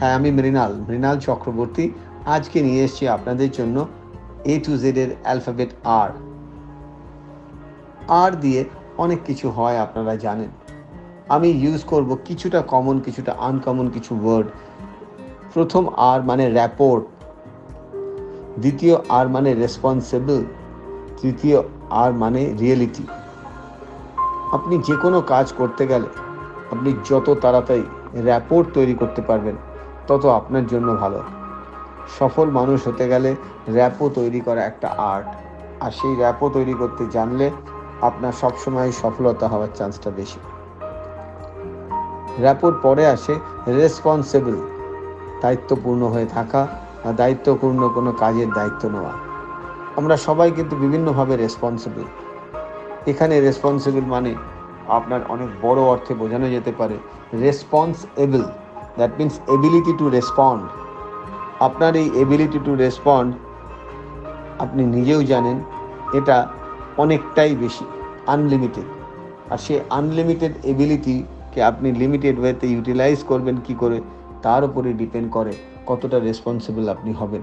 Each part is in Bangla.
হ্যাঁ আমি মৃণাল মৃণাল চক্রবর্তী। আজকে নিয়ে এসেছি আপনাদের জন্য এ টু জেড এর অ্যালফাবেট আর আর দিয়ে অনেক কিছু হয়, আপনারা জানেন। আমি ইউজ করব কিছুটা কমন কিছুটা আনকমন কিছু ওয়ার্ড প্রথম আর মানে র্যাপোর্ট দ্বিতীয় আর মানে রেসপন্সিবল তৃতীয় আর মানে রিয়েলিটি আপনি যে কোনো কাজ করতে গেলে আপনি যত তাড়াতাড়ি র্যাপোর্ট তৈরি করতে পারবেন তত আপনার জন্য ভালো। সফল মানুষ হতে গেলে র্যাপো তৈরি করা একটা আর্ট। আর সেই র্যাপো তৈরি করতে জানলে আপনার সবসময় সফলতা হওয়ার চান্সটা বেশি। র্যাপোর পরে আসে রেসপন্সিবল, দায়িত্বপূর্ণ হয়ে থাকা বা দায়িত্বপূর্ণ কোনো কাজের দায়িত্ব নেওয়া। আমরা সবাই কিন্তু বিভিন্নভাবে রেসপন্সিবল। এখানে রেসপন্সিবল মানে আপনার অনেক বড় অর্থে বোঝানো যেতে পারে response able that means ability to respond আপনার এই এবিলিটি টু রেসপন্ড আপনি নিজেও জানেন, এটা অনেকটাই বেশি আনলিমিটেড আর সেই আনলিমিটেড এবিলিটিকে আপনি লিমিটেড ওয়েতে ইউটিলাইজ করবেন, কি করে? তার উপরে ডিপেন্ড করে কতটা রেসপন্সিবল আপনি হবেন।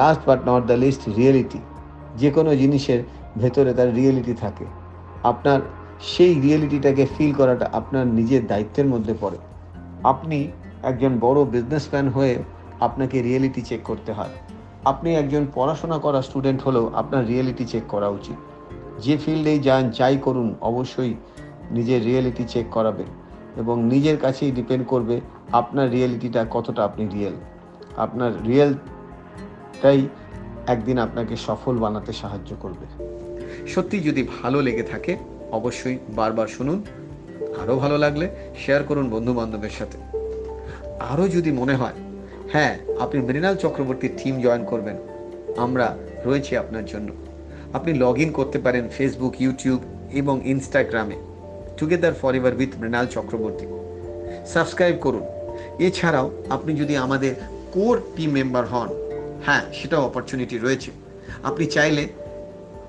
Last but not the least reality যে কোনো জিনিসের ভেতরে তার রিয়েলিটি থাকে। আপনার সেই রিয়েলিটিটাকে ফিল করাটা আপনার নিজের দায়িত্বের মধ্যে পড়ে। আপনি একজন বড় বিজনেসম্যান হয়ে আপনাকে রিয়েলিটি চেক করতে হয়। আপনি একজন পড়াশোনা করা স্টুডেন্ট হলেও আপনার রিয়েলিটি চেক করা উচিত। যে ফিল্ডেই যান, যাই করুন, অবশ্যই নিজের রিয়েলিটি চেক করাবে এবং নিজের কাছেই ডিপেন্ড করবে আপনার রিয়েলিটিটা কতটা আপনি রিয়েল আপনার রিয়েলটাই একদিন আপনাকে সফল বানাতে সাহায্য করবে। সত্যি যদি ভালো লেগে থাকে, অবশ্যই বারবার শুনুন। আরও ভালো লাগলে শেয়ার করুন বন্ধু বান্ধবের সাথে। আরও যদি মনে হয় হ্যাঁ আপনি মৃণাল চক্রবর্তীর টিম জয়েন করবেন। আমরা রয়েছি আপনার জন্য। আপনি লগ ইন করতে পারেন ফেসবুক ইউটিউব এবং ইনস্টাগ্রামে together for ever with Mrinal Chakraborty. Subscribe করুন। এছাড়াও আপনি যদি আমাদের কোর টিম মেম্বার হন হ্যাঁ সেটাও অপরচুনিটি রয়েছে। আপনি চাইলে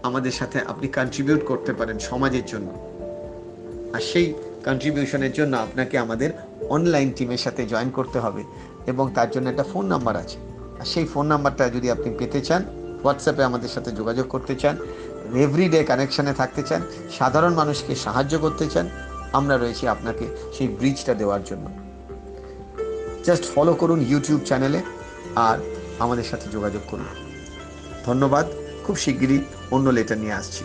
আমাদের সাথে আপনি কন্ট্রিবিউট করতে পারেন সমাজের জন্য। আর সেই কন্ট্রিবিউশনের জন্য আপনাকে আমাদের অনলাইন টিমের সাথে জয়েন করতে হবে এবং তার জন্য একটা ফোন নাম্বার আছে। আর সেই ফোন নাম্বারটা যদি আপনি পেতে চান হোয়াটসঅ্যাপে আমাদের সাথে যোগাযোগ করতে চান এভরিডে কানেকশানে থাকতে চান, সাধারণ মানুষকে সাহায্য করতে চান, আমরা রয়েছি আপনাকে সেই ব্রিজটা দেওয়ার জন্য। জাস্ট ফলো করুন ইউটিউব চ্যানেলে আর আমাদের সাথে যোগাযোগ করুন। ধন্যবাদ, খুব শিগগিরই অন্য লেটার নিয়ে আসছি।